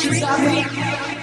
She's got me.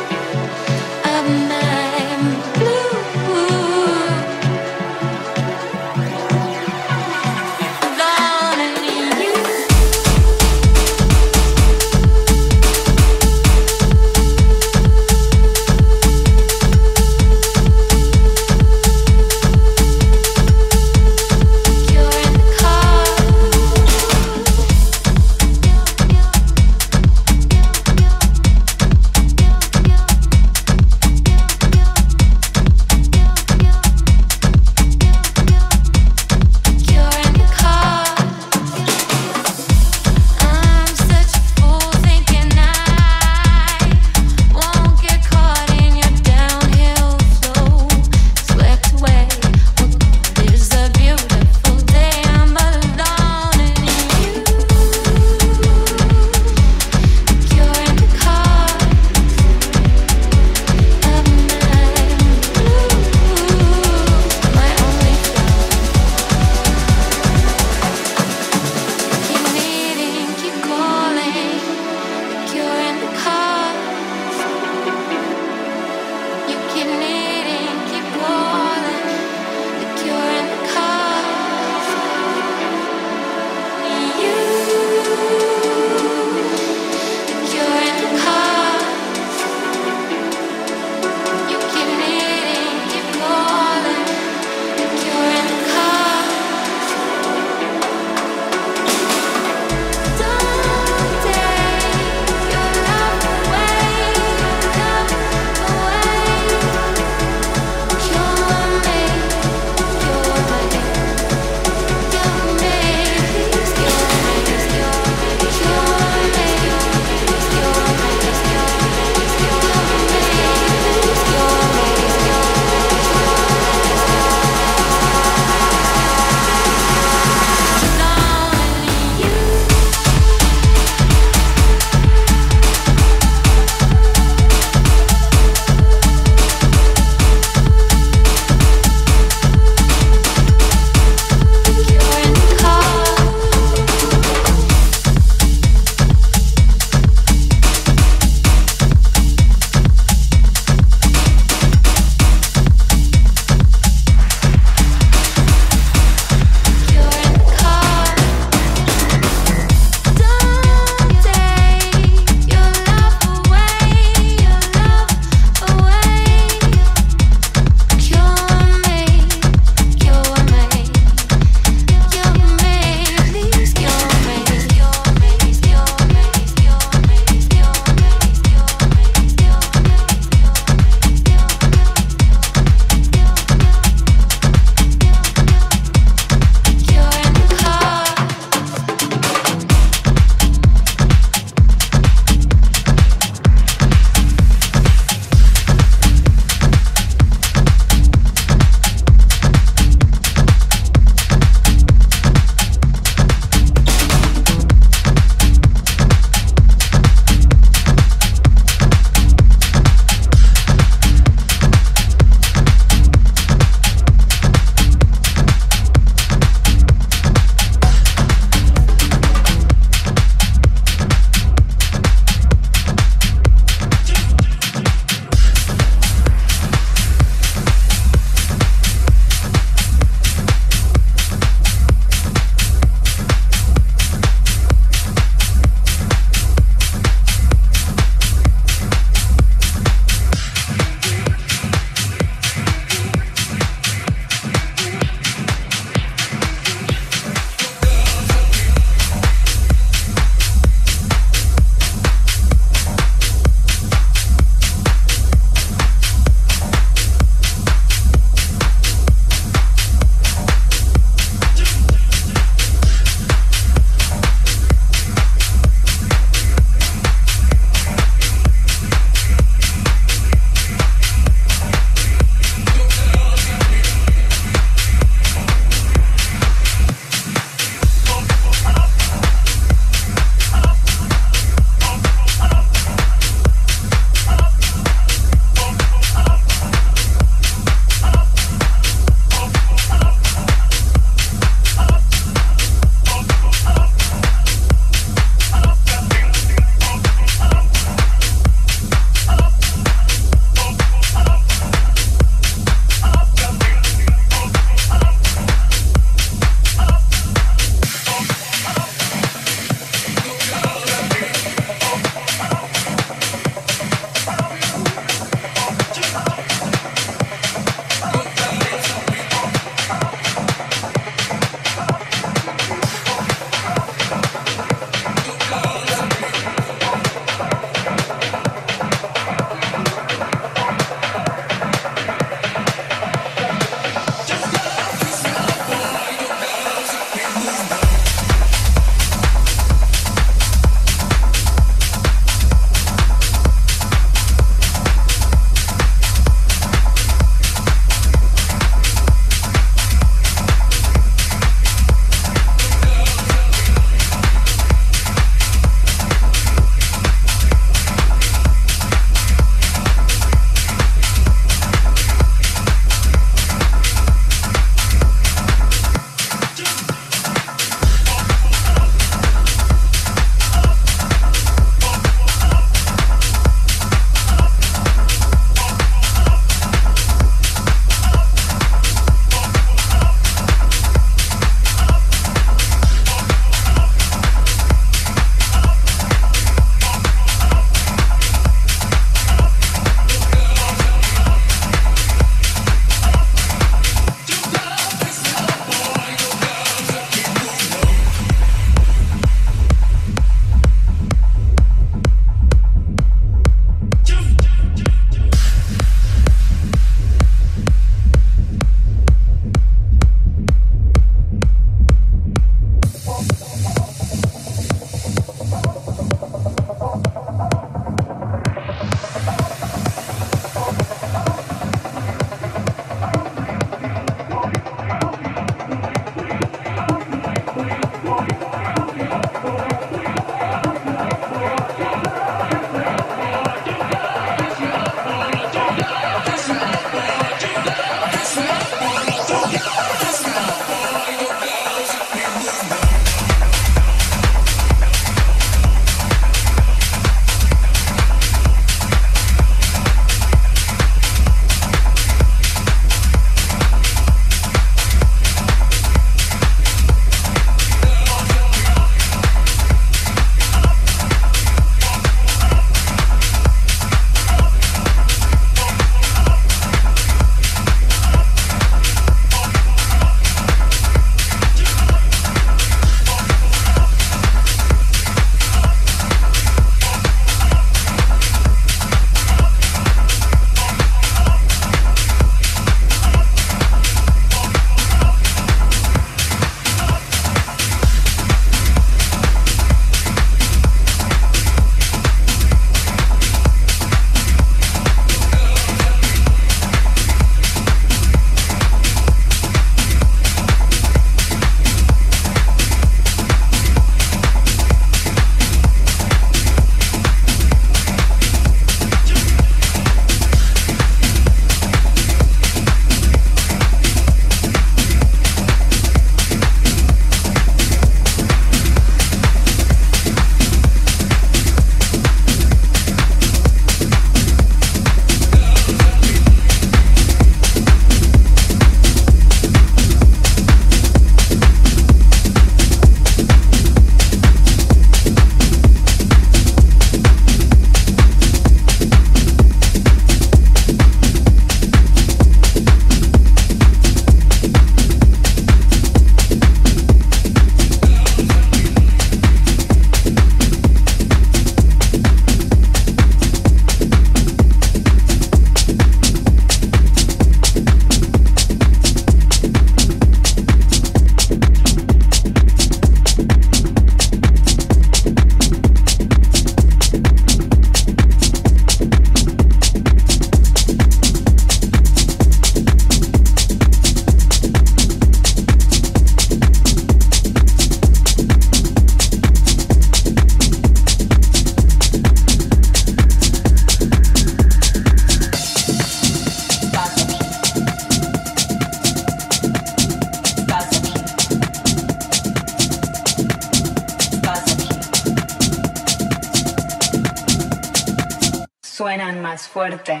más fuerte.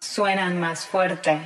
Suenan más fuerte.